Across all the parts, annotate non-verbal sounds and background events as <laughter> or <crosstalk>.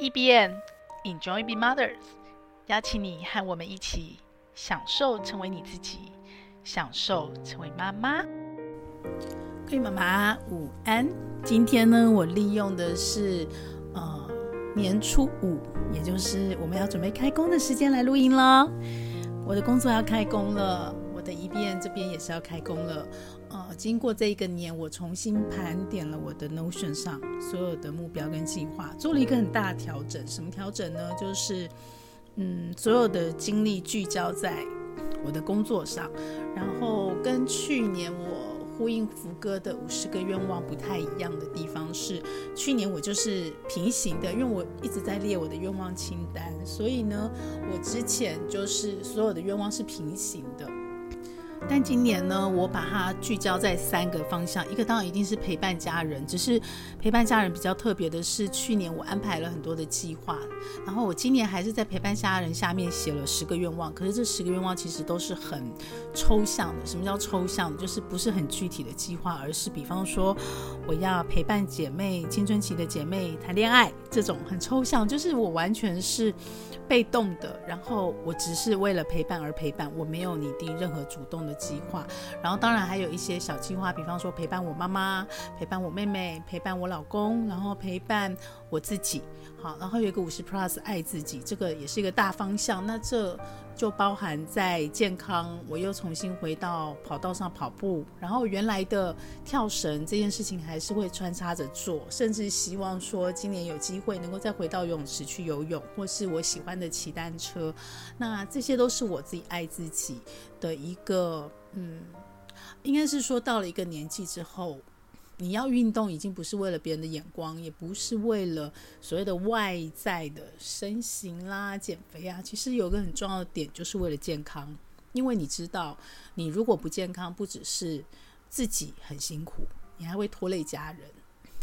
EBN Enjoy Be Mothers，邀请你和我们一起享受成为你自己，享受成为妈妈。各位妈妈午安！今天呢，我利用的是呃年初五，也就是我们要准备开工的时间来录音了。我的工作要开工了，的 EBN 这边也是要开工了。呃，经过这一个年，我重新盘点了我的 Notion 上所有的目标跟计划，做了一个很大的调整。什么调整呢？就是，嗯，所有的精力聚焦在我的工作上，然后跟去年我呼应福哥的五十个愿望不太一样的地方是，去年我就是平行的，因为我一直在列我的愿望清单，所以呢，我之前就是所有的愿望是平行的。但今年呢，我把它聚焦在三个方向，一个当然一定是陪伴家人，只是陪伴家人比较特别的是，去年我安排了很多的计划，然后我今年还是在陪伴家人下面写了十个愿望，可是这十个愿望其实都是很抽象的。什么叫抽象？就是不是很具体的计划，而是比方说我要陪伴姐妹，青春期的姐妹谈恋爱，这种很抽象，就是我完全是被动的，然后我只是为了陪伴而陪伴，我没有拟定任何主动的计划，然后当然还有一些小计划，比方说陪伴我妈妈，陪伴我妹妹，陪伴我老公，然后陪伴我自己。好，然后有一个五十 plus 爱自己，这个也是一个大方向。那这就包含在健康，我又重新回到跑道上跑步，然后原来的跳绳这件事情还是会穿插着做，甚至希望说今年有机会能够再回到游泳池去游泳，或是我喜欢的骑单车。那这些都是我自己爱自己的一个，嗯，应该是说到了一个年纪之后。你要运动已经不是为了别人的眼光，也不是为了所谓的外在的身形啦、减肥啊。其实有个很重要的点，就是为了健康。因为你知道，你如果不健康，不只是自己很辛苦，你还会拖累家人。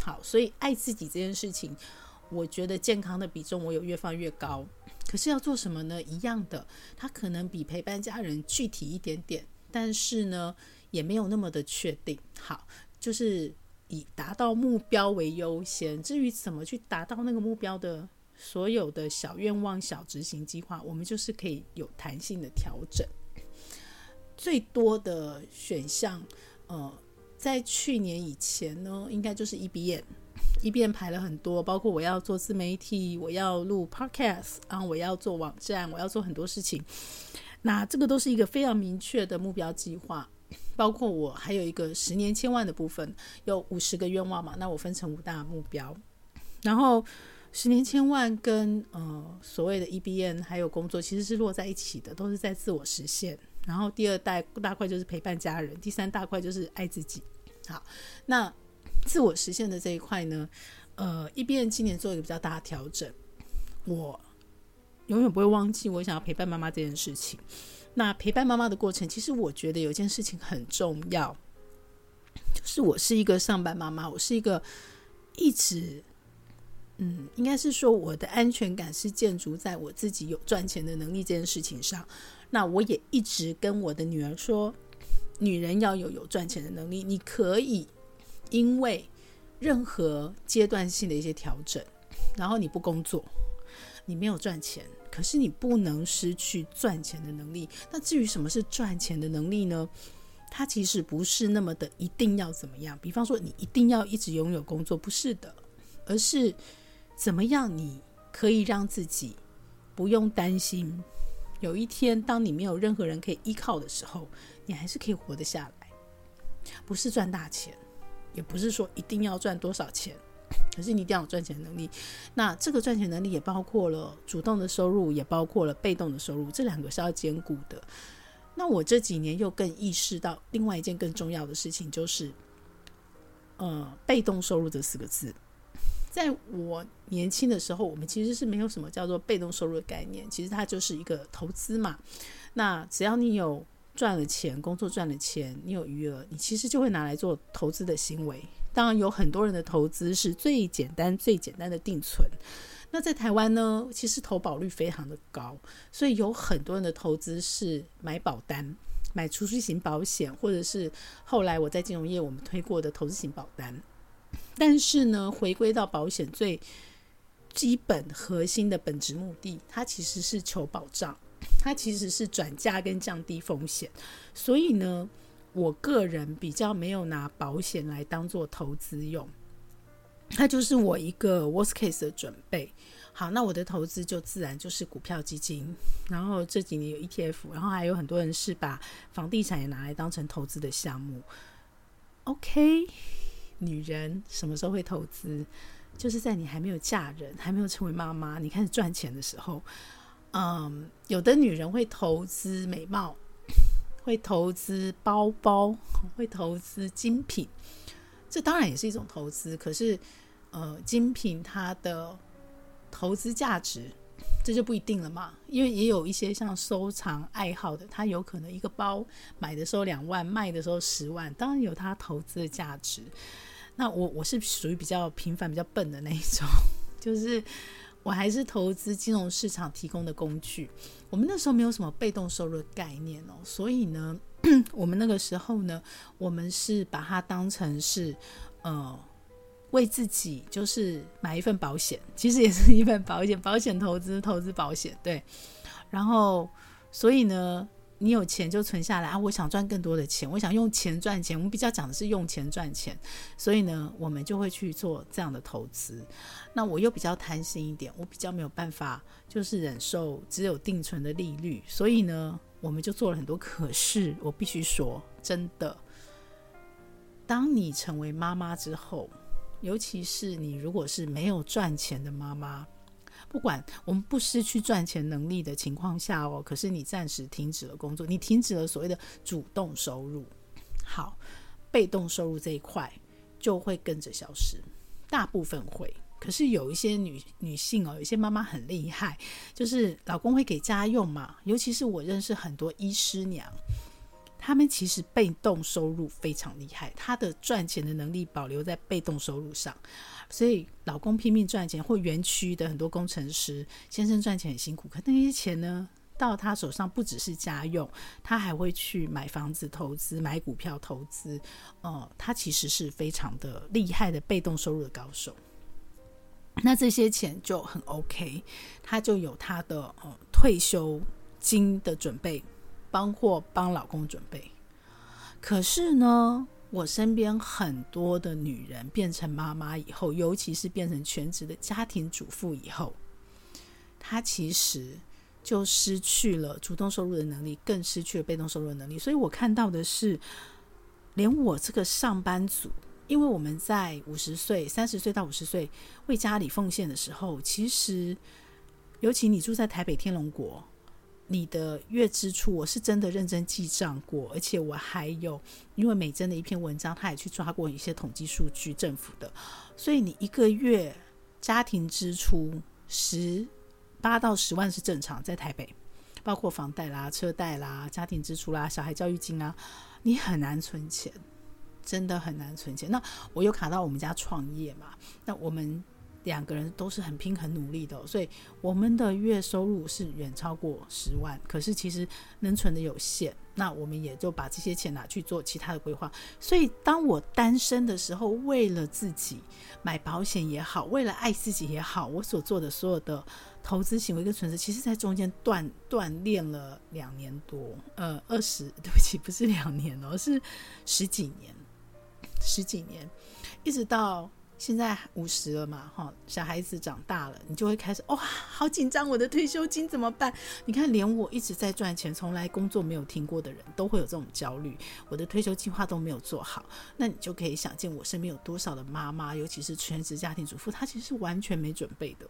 好，所以爱自己这件事情，我觉得健康的比重我有越放越高。可是要做什么呢？一样的，它可能比陪伴家人具体一点点，但是呢，也没有那么的确定。好，就是。以达到目标为优先，至于怎么去达到那个目标的所有的小愿望、小执行计划，我们就是可以有弹性的调整。最多的选项，呃，在去年以前呢，应该就是 E B N 一边排了很多，包括我要做自媒体，我要录 Podcast，然后我要做网站，我要做很多事情。那这个都是一个非常明确的目标计划。包括我还有一个十年千万的部分，有五十个愿望嘛，那我分成五大目标，然后十年千万跟呃所谓的 EBN 还有工作其实是落在一起的，都是在自我实现。然后第二大大块就是陪伴家人，第三大块就是爱自己。好，那自我实现的这一块呢，呃一边今年做一个比较大的调整，我永远不会忘记我想要陪伴妈妈这件事情。那陪伴妈妈的过程，其实我觉得有一件事情很重要，就是我是一个上班妈妈，我是一个一直，嗯，应该是说我的安全感是建筑在我自己有赚钱的能力这件事情上。那我也一直跟我的女儿说，女人要有有赚钱的能力，你可以因为任何阶段性的一些调整，然后你不工作，你没有赚钱。可是你不能失去赚钱的能力。那至于什么是赚钱的能力呢？它其实不是那么的一定要怎么样。比方说，你一定要一直拥有工作，不是的，而是怎么样你可以让自己不用担心，有一天当你没有任何人可以依靠的时候，你还是可以活得下来。不是赚大钱，也不是说一定要赚多少钱。可是你一定要有赚钱能力，那这个赚钱能力也包括了主动的收入，也包括了被动的收入，这两个是要兼顾的。那我这几年又更意识到另外一件更重要的事情，就是，呃，被动收入这四个字，在我年轻的时候，我们其实是没有什么叫做被动收入的概念，其实它就是一个投资嘛。那只要你有赚了钱，工作赚了钱，你有余额，你其实就会拿来做投资的行为。当然有很多人的投资是最简单、最简单的定存。那在台湾呢，其实投保率非常的高，所以有很多人的投资是买保单、买储蓄型保险，或者是后来我在金融业我们推过的投资型保单。但是呢，回归到保险最基本核心的本质目的，它其实是求保障，它其实是转嫁跟降低风险。所以呢，我个人比较没有拿保险来当做投资用，它就是我一个 worst case 的准备。好，那我的投资就自然就是股票基金，然后这几年有 ETF，然后还有很多人是把房地产也拿来当成投资的项目。OK，女人什么时候会投资？就是在你还没有嫁人、还没有成为妈妈、你开始赚钱的时候。嗯，有的女人会投资美貌，<coughs> 会投资包包，会投资精品，这当然也是一种投资。可是，呃，精品它的投资价值，这就不一定了嘛。因为也有一些像收藏爱好的，他有可能一个包买的时候两万，卖的时候十万，当然有他投资的价值。那我我是属于比较平凡、比较笨的那一种，<laughs> 就是我还是投资金融市场提供的工具。我们那时候没有什么被动收入的概念哦，所以呢，<clears throat> 我们那个时候呢，我们是把它当成是呃。为自己就是买一份保险，其实也是一份保险，保险投资，投资保险，对。然后，所以呢，你有钱就存下来啊！我想赚更多的钱，我想用钱赚钱。我们比较讲的是用钱赚钱，所以呢，我们就会去做这样的投资。那我又比较贪心一点，我比较没有办法，就是忍受只有定存的利率，所以呢，我们就做了很多。可是我必须说，真的，当你成为妈妈之后，尤其是你如果是没有赚钱的妈妈，不管我们不失去赚钱能力的情况下哦，可是你暂时停止了工作，你停止了所谓的主动收入，好，被动收入这一块就会跟着消失，大部分会。可是有一些女女性哦，有些妈妈很厉害，就是老公会给家用嘛，尤其是我认识很多医师娘。他们其实被动收入非常厉害，他的赚钱的能力保留在被动收入上，所以老公拼命赚钱，或园区的很多工程师先生赚钱很辛苦，可那些钱呢，到他手上不只是家用，他还会去买房子投资、买股票投资，哦、呃，他其实是非常的厉害的被动收入的高手。那这些钱就很 OK，他就有他的呃退休金的准备。包括帮老公准备，可是呢，我身边很多的女人变成妈妈以后，尤其是变成全职的家庭主妇以后，她其实就失去了主动收入的能力，更失去了被动收入的能力。所以我看到的是，连我这个上班族，因为我们在五十岁、三十岁到五十岁为家里奉献的时候，其实，尤其你住在台北天龙国。你的月支出，我是真的认真记账过，而且我还有，因为美珍的一篇文章，他也去抓过一些统计数据，政府的，所以你一个月家庭支出十八到十万是正常，在台北，包括房贷啦、车贷啦、家庭支出啦、小孩教育金啊，你很难存钱，真的很难存钱。那我有卡到我们家创业嘛？那我们。两个人都是很拼很努力的，所以我们的月收入是远超过十万，可是其实能存的有限，那我们也就把这些钱拿去做其他的规划。所以当我单身的时候，为了自己买保险也好，为了爱自己也好，我所做的所有的投资行为跟存折，其实在中间锻锻炼了两年多，呃，二十，<laughs> 对不起，不是两年哦，是十几年，十几年，一直到。现在五十了嘛，哈，小孩子长大了，你就会开始哇，好紧张，我的退休金怎么办？你看，连我一直在赚钱，从来工作没有停过的人都会有这种焦虑，我的退休计划都没有做好，那你就可以想见我身边有多少的妈妈，尤其是全职家庭主妇，她其实是完全没准备的，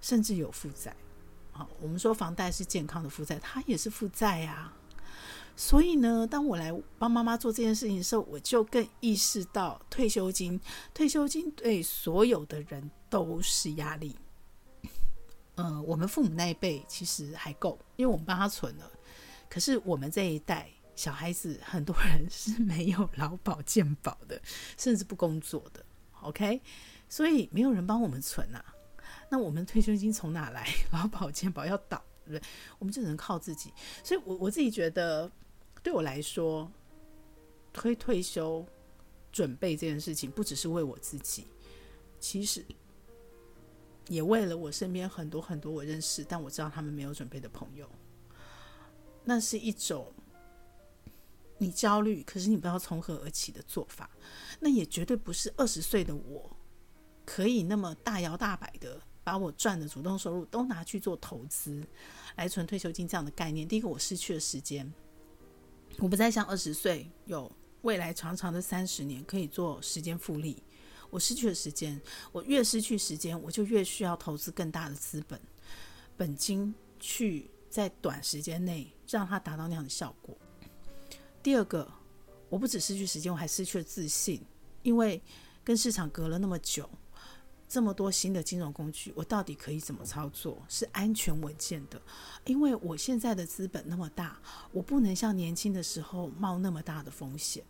甚至有负债。好，我们说房贷是健康的负债，她也是负债呀。所以呢，当我来帮妈妈做这件事情的时候，我就更意识到退休金，退休金对所有的人都是压力。呃，我们父母那一辈其实还够，因为我们帮他存了。可是我们这一代小孩子，很多人是没有劳保健保的，甚至不工作的。OK，所以没有人帮我们存啊。那我们退休金从哪来？<laughs> 劳保健保要倒，对不对？我们就只能靠自己。所以我我自己觉得。对我来说，推退休准备这件事情，不只是为我自己，其实也为了我身边很多很多我认识但我知道他们没有准备的朋友。那是一种你焦虑，可是你不知道从何而起的做法。那也绝对不是二十岁的我可以那么大摇大摆的把我赚的主动收入都拿去做投资，来存退休金这样的概念。第一个，我失去了时间，我不再像二十岁有未来长长的三十年可以做时间复利。我失去了时间，我越失去时间，我就越需要投资更大的资本、本金去在短时间内让它达到那样的效果。第二个，我不只失去时间，我还失去了自信，因为跟市场隔了那么久，这么多新的金融工具，我到底可以怎么操作是安全稳健的？因为我现在的资本那么大，我不能像年轻的时候冒那么大的风险。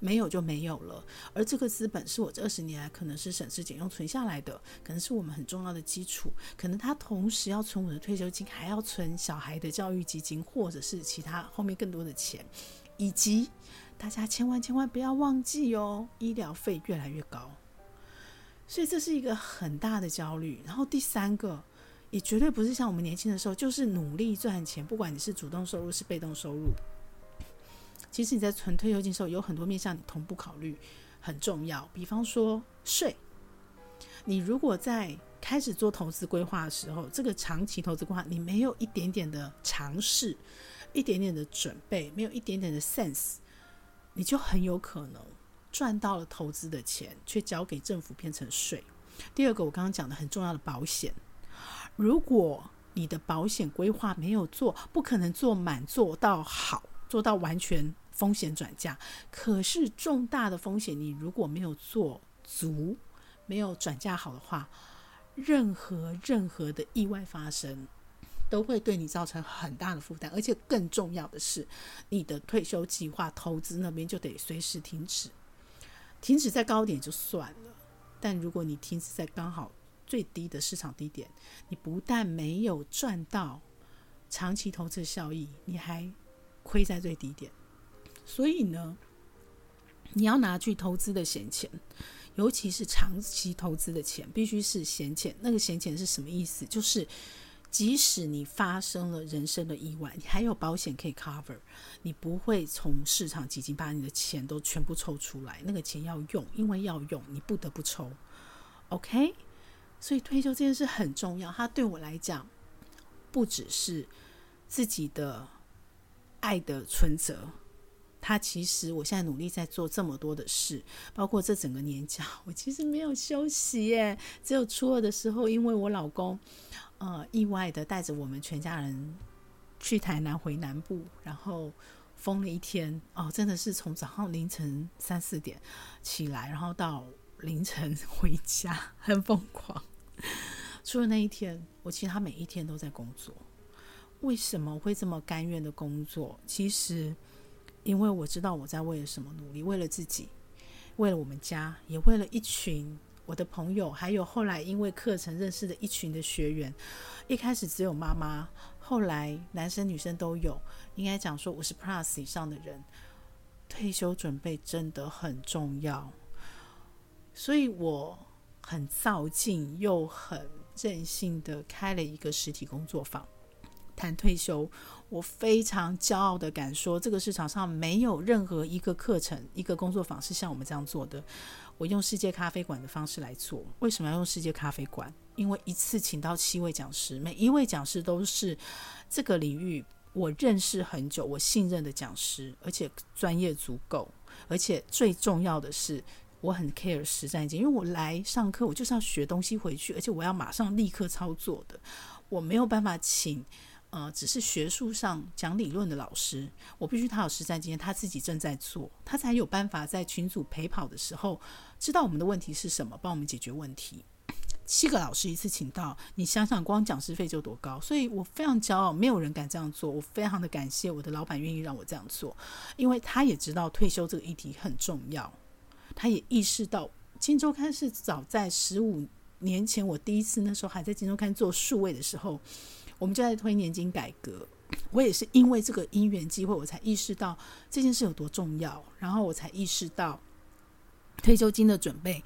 没有就没有了，而这个资本是我这二十年来可能是省吃俭用存下来的，可能是我们很重要的基础。可能他同时要存我的退休金，还要存小孩的教育基金，或者是其他后面更多的钱，以及大家千万千万不要忘记哦，医疗费越来越高，所以这是一个很大的焦虑。然后第三个，也绝对不是像我们年轻的时候，就是努力赚钱，不管你是主动收入是被动收入。其实你在存退休金的时候，有很多面向你同步考虑，很重要。比方说税，你如果在开始做投资规划的时候，这个长期投资规划你没有一点点的尝试，一点点的准备，没有一点点的 sense，你就很有可能赚到了投资的钱，却交给政府变成税。第二个，我刚刚讲的很重要的保险，如果你的保险规划没有做，不可能做满做到好，做到完全。风险转嫁，可是重大的风险，你如果没有做足，没有转嫁好的话，任何任何的意外发生，都会对你造成很大的负担。而且更重要的是，你的退休计划、投资那边就得随时停止。停止在高点就算了，但如果你停止在刚好最低的市场低点，你不但没有赚到长期投资效益，你还亏在最低点。所以呢，你要拿去投资的闲钱，尤其是长期投资的钱，必须是闲钱。那个闲钱是什么意思？就是即使你发生了人生的意外，你还有保险可以 cover，你不会从市场基金把你的钱都全部抽出来。那个钱要用，因为要用，你不得不抽。OK，所以退休这件事很重要。它对我来讲，不只是自己的爱的存折。他其实，我现在努力在做这么多的事，包括这整个年假，我其实没有休息耶。只有初二的时候，因为我老公，呃，意外的带着我们全家人去台南回南部，然后疯了一天哦，真的是从早上凌晨三四点起来，然后到凌晨 <laughs> 回家，很疯狂。除了那一天，我其实他每一天都在工作。为什么会这么甘愿的工作？其实。因为我知道我在为了什么努力，为了自己，为了我们家，也为了一群我的朋友，还有后来因为课程认识的一群的学员。一开始只有妈妈，后来男生女生都有。应该讲说五十 plus 以上的人，退休准备真的很重要。所以我很造进又很任性的开了一个实体工作坊。谈退休，我非常骄傲的敢说，这个市场上没有任何一个课程、一个工作坊是像我们这样做的。我用世界咖啡馆的方式来做。为什么要用世界咖啡馆？因为一次请到七位讲师，每一位讲师都是这个领域我认识很久、我信任的讲师，而且专业足够。而且最重要的是，我很 care 实战经验，因为我来上课，我就是要学东西回去，而且我要马上立刻操作的。我没有办法请。呃，只是学术上讲理论的老师，我必须他有实战经验，他自己正在做，他才有办法在群组陪跑的时候，知道我们的问题是什么，帮我们解决问题。七个老师一次请到，你想想光讲师费就多高，所以我非常骄傲，没有人敢这样做，我非常的感谢我的老板愿意让我这样做，因为他也知道退休这个议题很重要，他也意识到《金周刊》是早在十五年前，我第一次那时候还在《金周刊》做数位的时候。我们就在推年金改革，我也是因为这个因缘机会，我才意识到这件事有多重要，然后我才意识到退休金的准备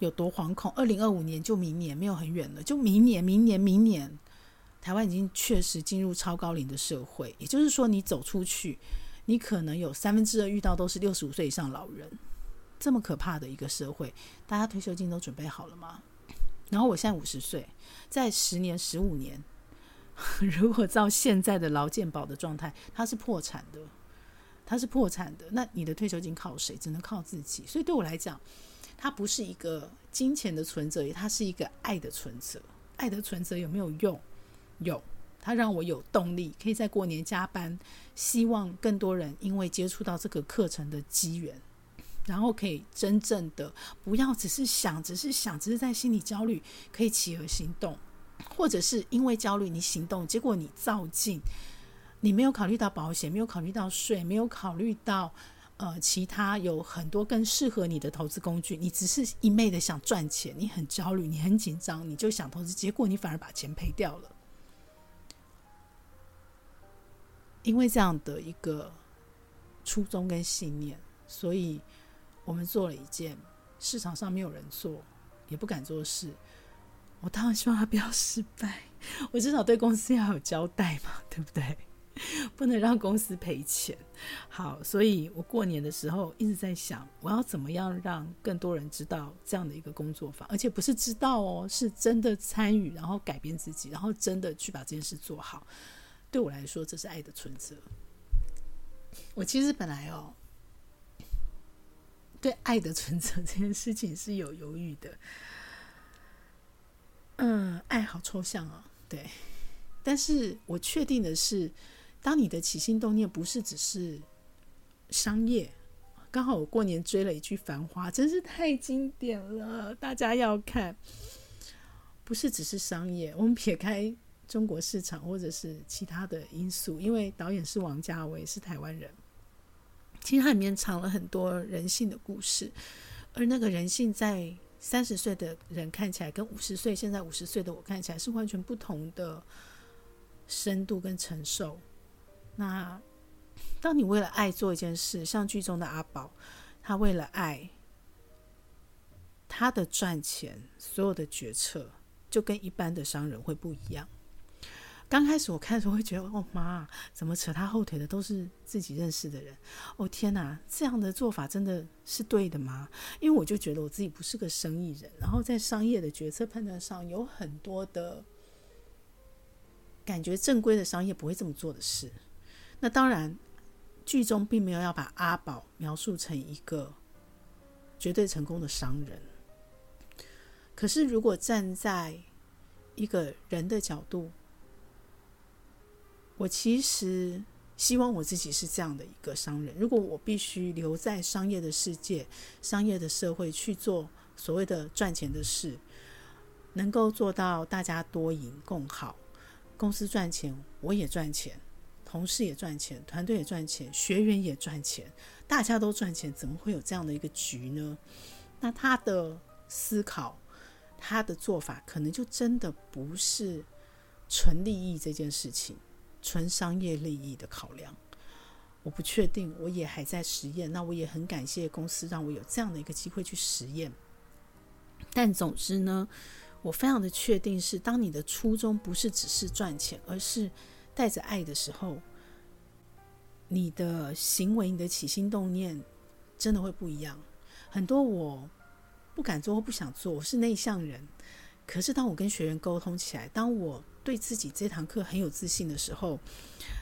有多惶恐。二零二五年就明年，没有很远了，就明年，明年，明年，台湾已经确实进入超高龄的社会。也就是说，你走出去，你可能有三分之二遇到都是六十五岁以上老人。这么可怕的一个社会，大家退休金都准备好了吗？然后我现在五十岁，在十年、十五年，<laughs> 如果照现在的劳健保的状态，它是破产的，它是破产的。那你的退休金靠谁？只能靠自己。所以对我来讲，它不是一个金钱的存折，它是一个爱的存折。爱的存折有没有用？有，它让我有动力，可以在过年加班，希望更多人因为接触到这个课程的机缘。然后可以真正的不要只是想，只是想，只是在心里焦虑，可以起而行动，或者是因为焦虑你行动，结果你造进，你没有考虑到保险，没有考虑到税，没有考虑到呃其他有很多更适合你的投资工具，你只是一昧的想赚钱，你很焦虑，你很紧张，你就想投资，结果你反而把钱赔掉了，因为这样的一个初衷跟信念，所以。我们做了一件市场上没有人做，也不敢做事。我当然希望他不要失败，我至少对公司要有交代嘛，对不对？<laughs> 不能让公司赔钱。好，所以我过年的时候一直在想，我要怎么样让更多人知道这样的一个工作坊，而且不是知道哦，是真的参与，然后改变自己，然后真的去把这件事做好。对我来说，这是爱的存折。我其实本来哦。对爱的存折这件事情是有犹豫的，嗯，爱好抽象啊，对。但是我确定的是，当你的起心动念不是只是商业，刚好我过年追了一句《繁花》，真是太经典了，大家要看。不是只是商业，我们撇开中国市场或者是其他的因素，因为导演是王家卫，是台湾人。其实它里面藏了很多人性的故事，而那个人性在三十岁的人看起来，跟五十岁现在五十岁的我看起来是完全不同的深度跟承受。那当你为了爱做一件事，像剧中的阿宝，他为了爱，他的赚钱所有的决策就跟一般的商人会不一样。刚开始我看的时候会觉得，哦妈，怎么扯他后腿的都是自己认识的人？哦天哪，这样的做法真的是对的吗？因为我就觉得我自己不是个生意人，然后在商业的决策判断上有很多的感觉，正规的商业不会这么做的事。那当然，剧中并没有要把阿宝描述成一个绝对成功的商人。可是如果站在一个人的角度，我其实希望我自己是这样的一个商人。如果我必须留在商业的世界、商业的社会去做所谓的赚钱的事，能够做到大家多赢共好，公司赚钱，我也赚钱，同事也赚钱，团队也赚钱，学员也赚钱，大家都赚钱，怎么会有这样的一个局呢？那他的思考，他的做法，可能就真的不是纯利益这件事情。纯商业利益的考量，我不确定，我也还在实验。那我也很感谢公司让我有这样的一个机会去实验。但总之呢，我非常的确定是，当你的初衷不是只是赚钱，而是带着爱的时候，你的行为、你的起心动念真的会不一样。很多我不敢做或不想做，我是内向人。可是当我跟学员沟通起来，当我对自己这堂课很有自信的时候，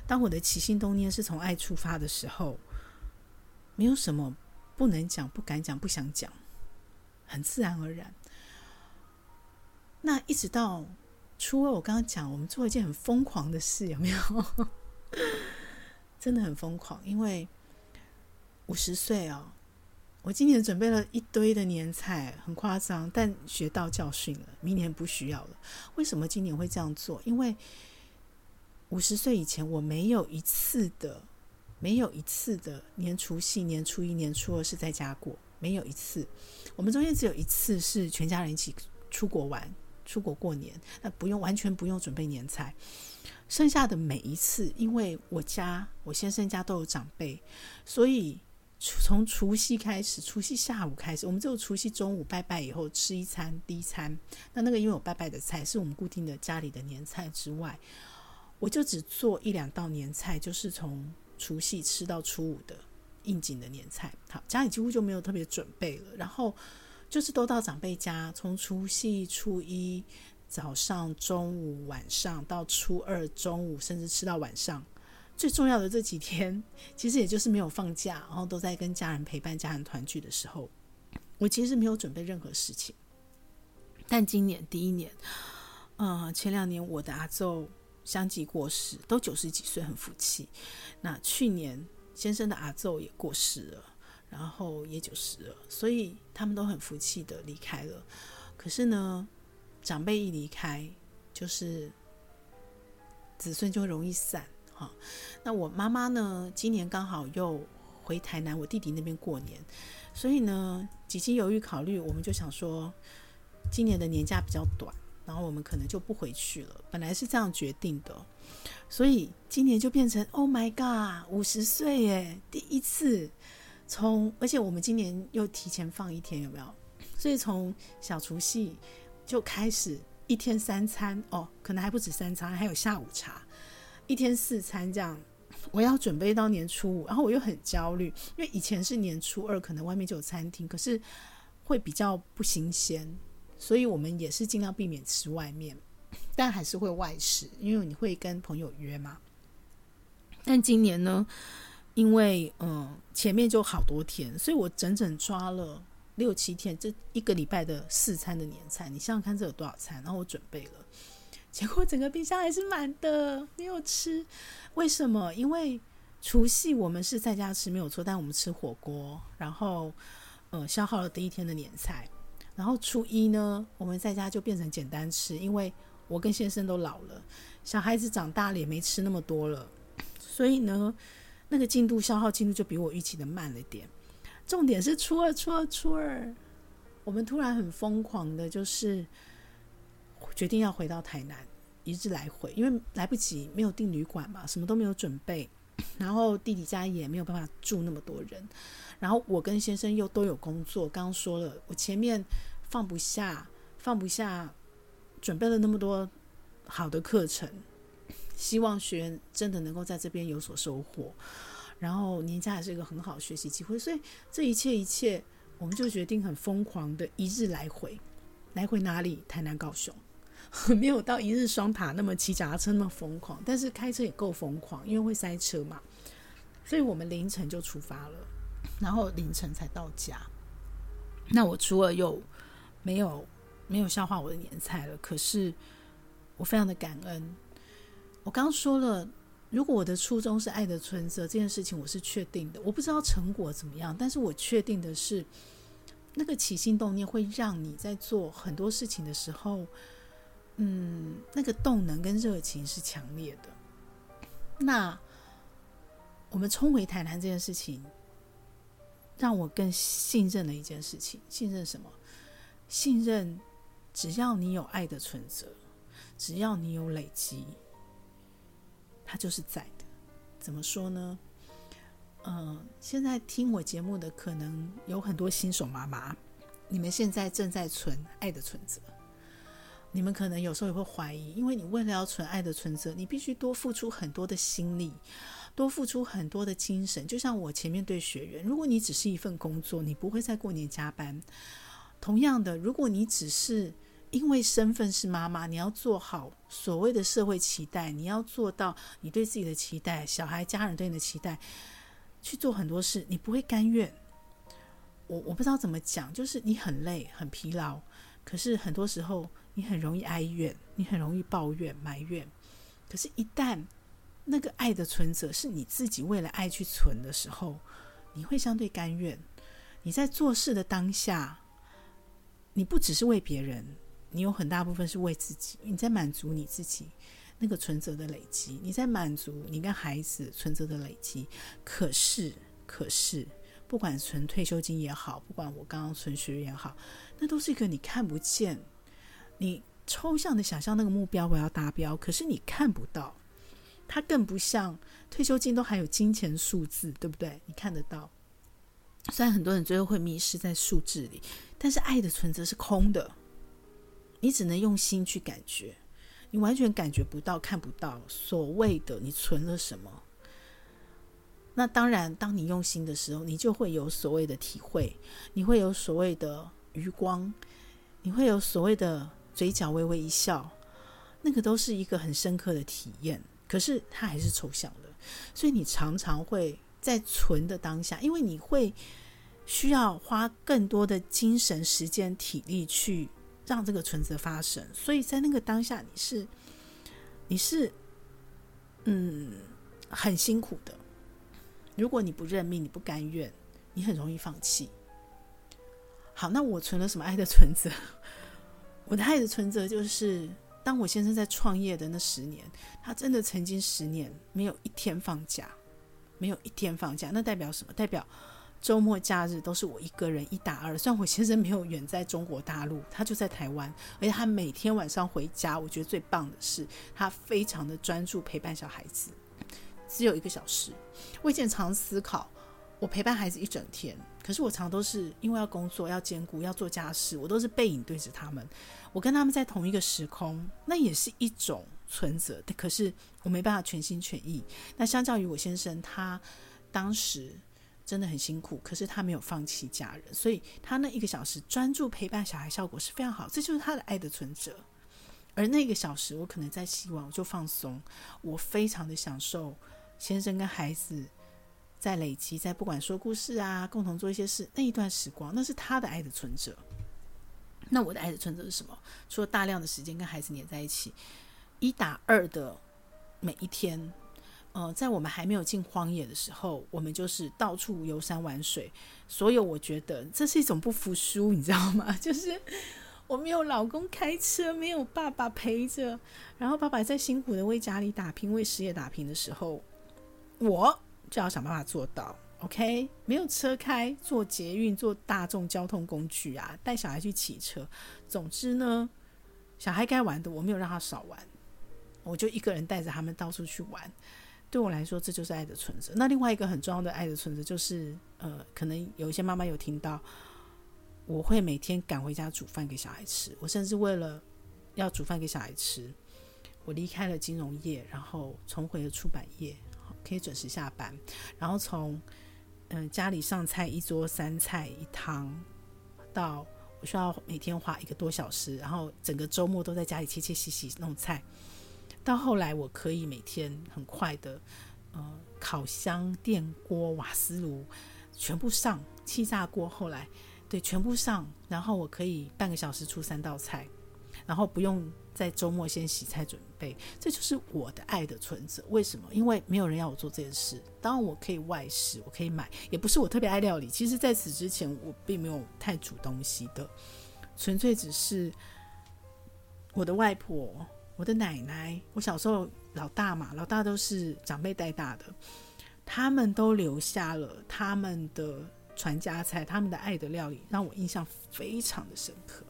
当我的起心动念是从爱出发的时候，没有什么不能讲、不敢讲、不想讲，很自然而然。那一直到初二，我刚刚讲，我们做一件很疯狂的事，有没有？<laughs> 真的很疯狂，因为五十岁哦。我今年准备了一堆的年菜，很夸张，但学到教训了，明年不需要了。为什么今年会这样做？因为五十岁以前，我没有一次的，没有一次的年除夕、年初一、年初二是在家过，没有一次。我们中间只有一次是全家人一起出国玩、出国过年，那不用完全不用准备年菜。剩下的每一次，因为我家我先生家都有长辈，所以。从除夕开始，除夕下午开始，我们只有除夕中午拜拜以后吃一餐第一餐。那那个因为我拜拜的菜是我们固定的家里的年菜之外，我就只做一两道年菜，就是从除夕吃到初五的应景的年菜。好，家里几乎就没有特别准备了，然后就是都到长辈家，从除夕初一早上、中午、晚上到初二中午，甚至吃到晚上。最重要的这几天，其实也就是没有放假，然后都在跟家人陪伴、家人团聚的时候，我其实没有准备任何事情。但今年第一年，呃，前两年我的阿祖相继过世，都九十几岁，很福气。那去年先生的阿祖也过世了，然后也九十了，所以他们都很福气的离开了。可是呢，长辈一离开，就是子孙就容易散。好，那我妈妈呢？今年刚好又回台南，我弟弟那边过年，所以呢，几经犹豫考虑，我们就想说，今年的年假比较短，然后我们可能就不回去了。本来是这样决定的，所以今年就变成 Oh my God，五十岁耶，第一次从，而且我们今年又提前放一天，有没有？所以从小除夕就开始一天三餐哦，可能还不止三餐，还有下午茶。一天四餐这样，我要准备到年初五，然后我又很焦虑，因为以前是年初二，可能外面就有餐厅，可是会比较不新鲜，所以我们也是尽量避免吃外面，但还是会外食，因为你会跟朋友约嘛。但今年呢，因为嗯前面就好多天，所以我整整抓了六七天，这一个礼拜的四餐的年菜，你想想看这有多少餐？然后我准备了。结果整个冰箱还是满的，没有吃。为什么？因为除夕我们是在家吃没有错，但我们吃火锅，然后呃消耗了第一天的年菜。然后初一呢，我们在家就变成简单吃，因为我跟先生都老了，小孩子长大了也没吃那么多了，所以呢，那个进度消耗进度就比我预期的慢了点。重点是初二，初二，初二，我们突然很疯狂的，就是。决定要回到台南，一日来回，因为来不及，没有订旅馆嘛，什么都没有准备，<coughs> 然后弟弟家也没有办法住那么多人，然后我跟先生又都有工作，刚刚说了，我前面放不下，放不下，准备了那么多好的课程，希望学员真的能够在这边有所收获，然后年假也是一个很好的学习机会，所以这一切一切，我们就决定很疯狂的一日来回，来回哪里？台南高雄。<laughs> 没有到一日双塔那么骑脚踏车那么疯狂，但是开车也够疯狂，因为会塞车嘛。所以我们凌晨就出发了，然后凌晨才到家。那我初二又没有没有消化我的年菜了，可是我非常的感恩。我刚说了，如果我的初衷是爱的存折，这件事情我是确定的。我不知道成果怎么样，但是我确定的是，那个起心动念会让你在做很多事情的时候。嗯，那个动能跟热情是强烈的。那我们冲回台南这件事情，让我更信任的一件事情。信任什么？信任只要你有爱的存折，只要你有累积，它就是在的。怎么说呢？嗯，现在听我节目的可能有很多新手妈妈，你们现在正在存爱的存折。你们可能有时候也会怀疑，因为你为了要存爱的存折，你必须多付出很多的心力，多付出很多的精神。就像我前面对学员，如果你只是一份工作，你不会在过年加班。同样的，如果你只是因为身份是妈妈，你要做好所谓的社会期待，你要做到你对自己的期待，小孩、家人对你的期待，去做很多事，你不会甘愿。我我不知道怎么讲，就是你很累、很疲劳，可是很多时候。你很容易哀怨，你很容易抱怨、埋怨。可是，一旦那个爱的存折是你自己为了爱去存的时候，你会相对甘愿。你在做事的当下，你不只是为别人，你有很大部分是为自己。你在满足你自己那个存折的累积，你在满足你跟孩子存折的累积。可是，可是，不管存退休金也好，不管我刚刚存学也好，那都是一个你看不见。你抽象的想象那个目标，我要达标，可是你看不到，它更不像退休金都还有金钱数字，对不对？你看得到，虽然很多人最后会迷失在数字里，但是爱的存折是空的，你只能用心去感觉，你完全感觉不到、看不到所谓的你存了什么。那当然，当你用心的时候，你就会有所谓的体会，你会有所谓的余光，你会有所谓的嘴角微微一笑，那个都是一个很深刻的体验。可是它还是抽象的，所以你常常会在存的当下，因为你会需要花更多的精神、时间、体力去让这个存折发生，所以在那个当下，你是你是嗯很辛苦的。如果你不认命，你不甘愿，你很容易放弃。好，那我存了什么爱的存折？我的爱的存折就是，当我先生在创业的那十年，他真的曾经十年没有一天放假，没有一天放假。那代表什么？代表周末假日都是我一个人一打二。虽然我先生没有远在中国大陆，他就在台湾，而且他每天晚上回家。我觉得最棒的是，他非常的专注陪伴小孩子。只有一个小时，我以前常思考，我陪伴孩子一整天，可是我常都是因为要工作、要兼顾、要做家事，我都是背影对着他们，我跟他们在同一个时空，那也是一种存折。可是我没办法全心全意。那相较于我先生，他当时真的很辛苦，可是他没有放弃家人，所以他那一个小时专注陪伴小孩，效果是非常好。这就是他的爱的存折。而那个小时，我可能在希望，我就放松，我非常的享受。先生跟孩子在累积，在不管说故事啊，共同做一些事，那一段时光，那是他的爱的存折。那我的爱的存折是什么？除了大量的时间跟孩子黏在一起，一打二的每一天。呃，在我们还没有进荒野的时候，我们就是到处游山玩水。所有我觉得这是一种不服输，你知道吗？<laughs> 就是我没有老公开车，没有爸爸陪着，然后爸爸在辛苦的为家里打拼，为事业打拼的时候。我就要想办法做到，OK？没有车开，坐捷运，坐大众交通工具啊，带小孩去骑车。总之呢，小孩该玩的，我没有让他少玩，我就一个人带着他们到处去玩。对我来说，这就是爱的存折。那另外一个很重要的爱的存折，就是呃，可能有一些妈妈有听到，我会每天赶回家煮饭给小孩吃。我甚至为了要煮饭给小孩吃，我离开了金融业，然后重回了出版业。可以准时下班，然后从嗯、家里上菜一桌三菜一汤，到我需要每天花一个多小时，然后整个周末都在家里切切洗洗弄菜，到后来我可以每天很快的，呃，烤箱、电锅、瓦斯炉全部上，气炸锅后来对全部上，然后我可以半个小时出三道菜，然后不用。在周末先洗菜准备，这就是我的爱的存折。为什么？因为没有人要我做这件事。当然我可以外食，我可以买，也不是我特别爱料理。其实在此之前，我并没有太煮东西的，纯粹只是我的外婆、我的奶奶。我小时候老大嘛，老大都是长辈带大的，他们都留下了他们的传家菜，他们的爱的料理，让我印象非常的深刻。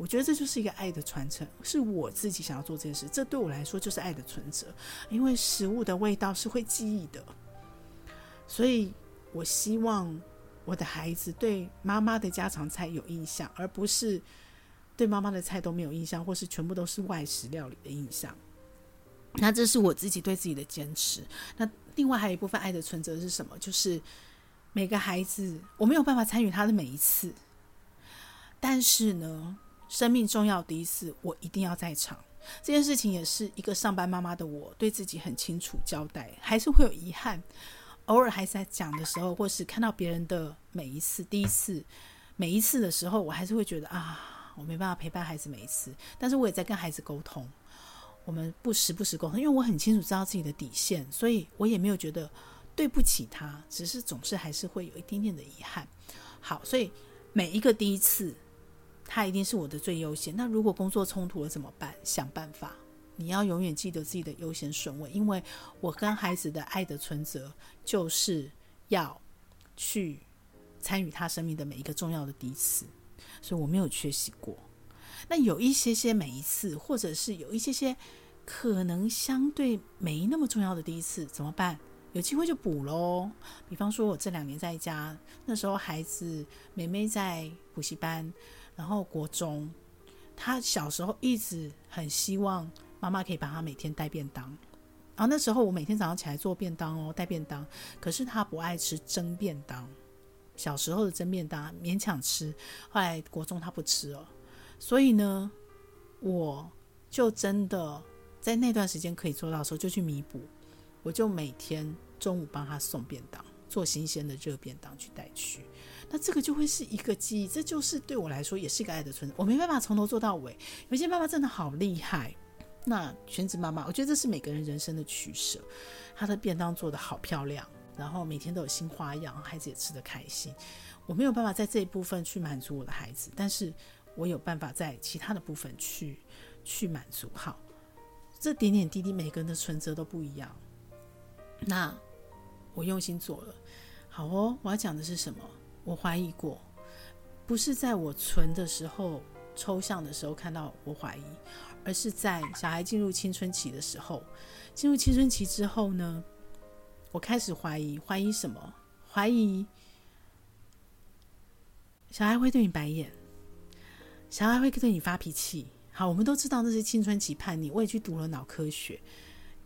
我觉得这就是一个爱的传承，是我自己想要做这件事，这对我来说就是爱的存折。因为食物的味道是会记忆的，所以我希望我的孩子对妈妈的家常菜有印象，而不是对妈妈的菜都没有印象，或是全部都是外食料理的印象。那这是我自己对自己的坚持。那另外还有一部分爱的存折是什么？就是每个孩子，我没有办法参与他的每一次，但是呢，生命重要第一次，我一定要在场。这件事情也是一个上班妈妈的我对自己很清楚交代，还是会有遗憾。偶尔还在讲的时候，或是看到别人的每一次、第一次、每一次的时候，我还是会觉得啊，我没办法陪伴孩子每一次。但是我也在跟孩子沟通，我们不时不时沟通，因为我很清楚知道自己的底线，所以我也没有觉得对不起他，只是总是还是会有一点点的遗憾。好，所以每一个第一次。他一定是我的最优先。那如果工作冲突了怎么办？想办法。你要永远记得自己的优先顺位，因为我跟孩子的爱的存折就是要去参与他生命的每一个重要的第一次，所以我没有缺席过。那有一些些每一次，或者是有一些些可能相对没那么重要的第一次，怎么办？有机会就补喽。比方说，我这两年在家，那时候孩子妹妹在补习班，然后国中，他小时候一直很希望妈妈可以帮他每天带便当。然后那时候我每天早上起来做便当哦，带便当，可是他不爱吃蒸便当。小时候的蒸便当勉强吃，后来国中他不吃了，所以呢，我就真的在那段时间可以做到的时候就去弥补。我就每天中午帮他送便当，做新鲜的热便当去带去。那这个就会是一个记忆，这就是对我来说也是一个爱的存在。我没办法从头做到尾，有些妈妈真的好厉害。那全职妈妈，我觉得这是每个人人生的取舍。她的便当做的好漂亮，然后每天都有新花样，孩子也吃得开心。我没有办法在这一部分去满足我的孩子，但是我有办法在其他的部分去去满足。好，这点点滴滴，每个人的存折都不一样。那我用心做了，好哦。我要讲的是什么？我怀疑过，不是在我存的时候、抽象的时候看到我怀疑，而是在小孩进入青春期的时候。进入青春期之后呢，我开始怀疑，怀疑什么？怀疑小孩会对你白眼，小孩会对你发脾气。好，我们都知道那是青春期叛逆。我也去读了脑科学。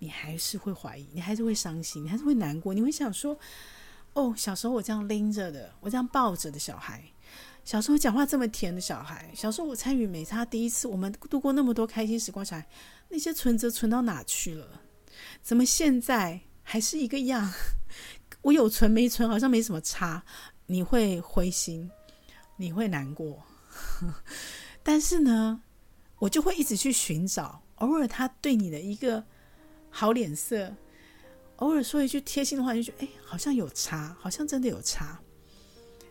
你还是会怀疑，你还是会伤心，你还是会难过，你会想说：“哦，小时候我这样拎着的，我这样抱着的小孩，小时候讲话这么甜的小孩，小时候我参与美差第一次，我们度过那么多开心时光，小孩那些存折存到哪去了？怎么现在还是一个样？<laughs> 我有存没存，好像没什么差。你会灰心，你会难过，<laughs> 但是呢，我就会一直去寻找，偶尔他对你的一个。好脸色，偶尔说一句贴心的话，就觉得哎，好像有差，好像真的有差。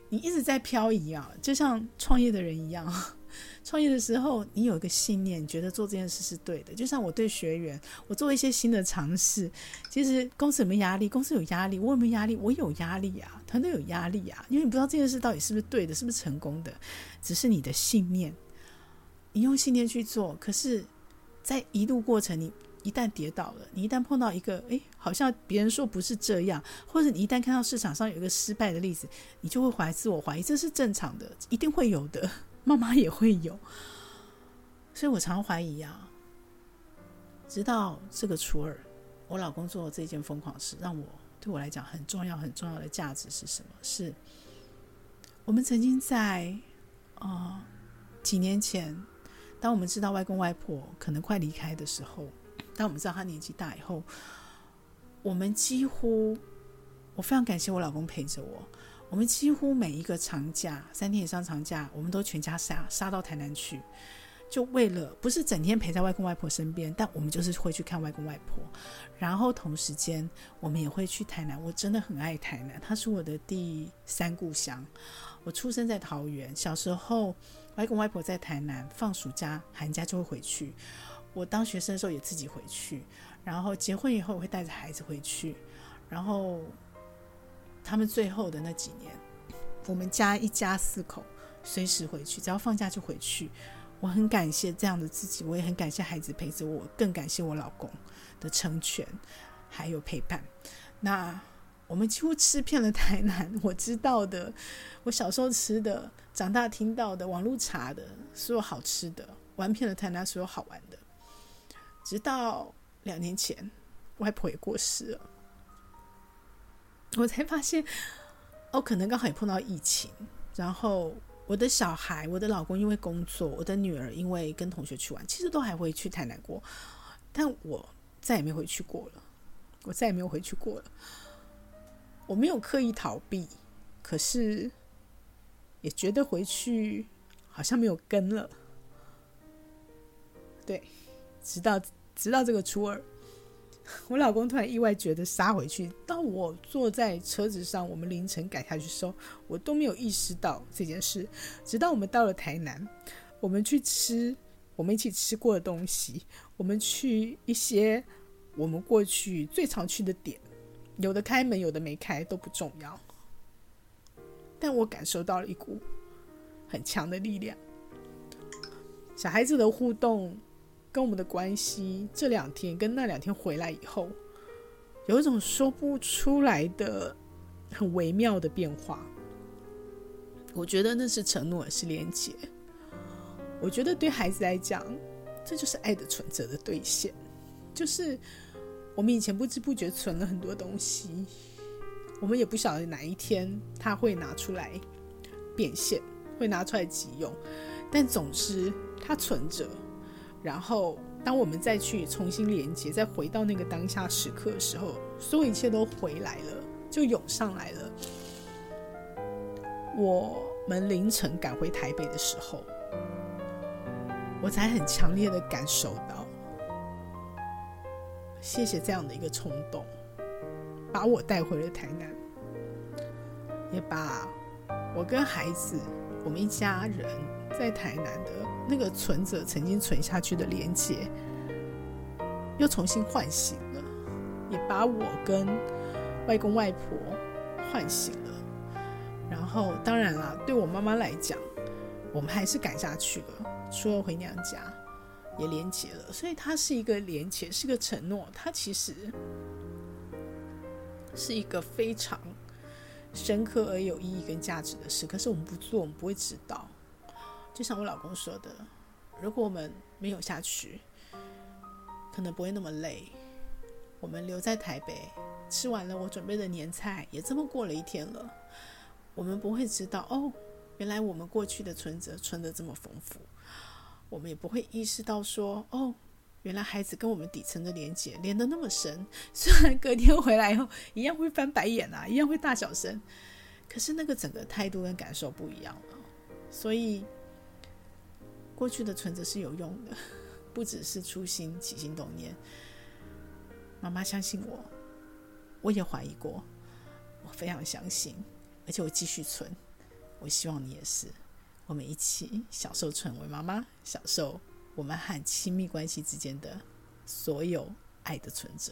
你一直在漂移啊，就像创业的人一样。<laughs> 创业的时候，你有一个信念，觉得做这件事是对的。就像我对学员，我做一些新的尝试，其实公司有没有压力？公司有压力，我有没有压力？我有压力啊，团队有压力啊，因为你不知道这件事到底是不是对的，是不是成功的，只是你的信念，你用信念去做，可是，在一路过程你。一旦跌倒了，你一旦碰到一个，诶，好像别人说不是这样，或者你一旦看到市场上有一个失败的例子，你就会怀，自我怀疑，这是正常的，一定会有的，<laughs> 妈妈也会有，所以我常怀疑啊。直到这个初二，我老公做了这件疯狂事，让我对我来讲很重要、很重要的价值是什么？是我们曾经在啊、几年前，当我们知道外公外婆可能快离开的时候。当我们知道他年纪大以后，我们几乎，我非常感谢我老公陪着我。我们几乎每一个长假，三天以上长假，我们都全家杀杀到台南去，就为了不是整天陪在外公外婆身边，但我们就是会去看外公外婆。然后同时间，我们也会去台南。我真的很爱台南，它是我的第三故乡。我出生在桃园，小时候外公外婆在台南，放暑假寒假就会回去。我当学生的时候也自己回去，然后结婚以后我会带着孩子回去，然后他们最后的那几年，我们家一家四口随时回去，只要放假就回去。我很感谢这样的自己，我也很感谢孩子陪着我，更感谢我老公的成全还有陪伴。那我们几乎吃遍了台南，我知道的，我小时候吃的，长大听到的，网络查的，所有好吃的，玩遍了台南所有好玩的。直到两年前，外婆也过世了，我才发现，哦，可能刚好也碰到疫情。然后我的小孩、我的老公因为工作，我的女儿因为跟同学去玩，其实都还会去台南过，但我再也没回去过了。我再也没有回去过了。我没有刻意逃避，可是也觉得回去好像没有根了。对。直到直到这个初二，我老公突然意外觉得杀回去，到我坐在车子上，我们凌晨赶下去收，我都没有意识到这件事。直到我们到了台南，我们去吃我们一起吃过的东西，我们去一些我们过去最常去的点，有的开门，有的没开都不重要，但我感受到了一股很强的力量，小孩子的互动。跟我们的关系，这两天跟那两天回来以后，有一种说不出来的很微妙的变化。我觉得那是承诺，是连接。我觉得对孩子来讲，这就是爱的存折的兑现。就是我们以前不知不觉存了很多东西，我们也不晓得哪一天他会拿出来变现，会拿出来急用。但总之，他存着。然后，当我们再去重新连接，再回到那个当下时刻的时候，所有一切都回来了，就涌上来了。我们凌晨赶回台北的时候，我才很强烈的感受到，谢谢这样的一个冲动，把我带回了台南，也把我跟孩子，我们一家人在台南的那个存折曾经存下去的连结，又重新唤醒了，也把我跟外公外婆唤醒了。然后，当然啦，对我妈妈来讲，我们还是赶下去了，除了回娘家，也连结了。所以它是一个连结，是个承诺。它其实是一个非常深刻而有意义跟价值的事。可是我们不做，我们不会知道。就像我老公说的，如果我们没有下去，可能不会那么累。我们留在台北，吃完了我准备的年菜，也这么过了一天了。我们不会知道哦，原来我们过去的存折存得这么丰富。我们也不会意识到说哦，原来孩子跟我们底层的连接连得那么深。虽然隔天回来以后一样会翻白眼啊，一样会大小声，可是那个整个态度跟感受不一样了。所以。过去的存折是有用的，不只是初心起心动念。妈妈相信我，我也怀疑过，我非常相信，而且我继续存。我希望你也是，我们一起享受成为妈妈，享受我们和亲密关系之间的所有爱的存折。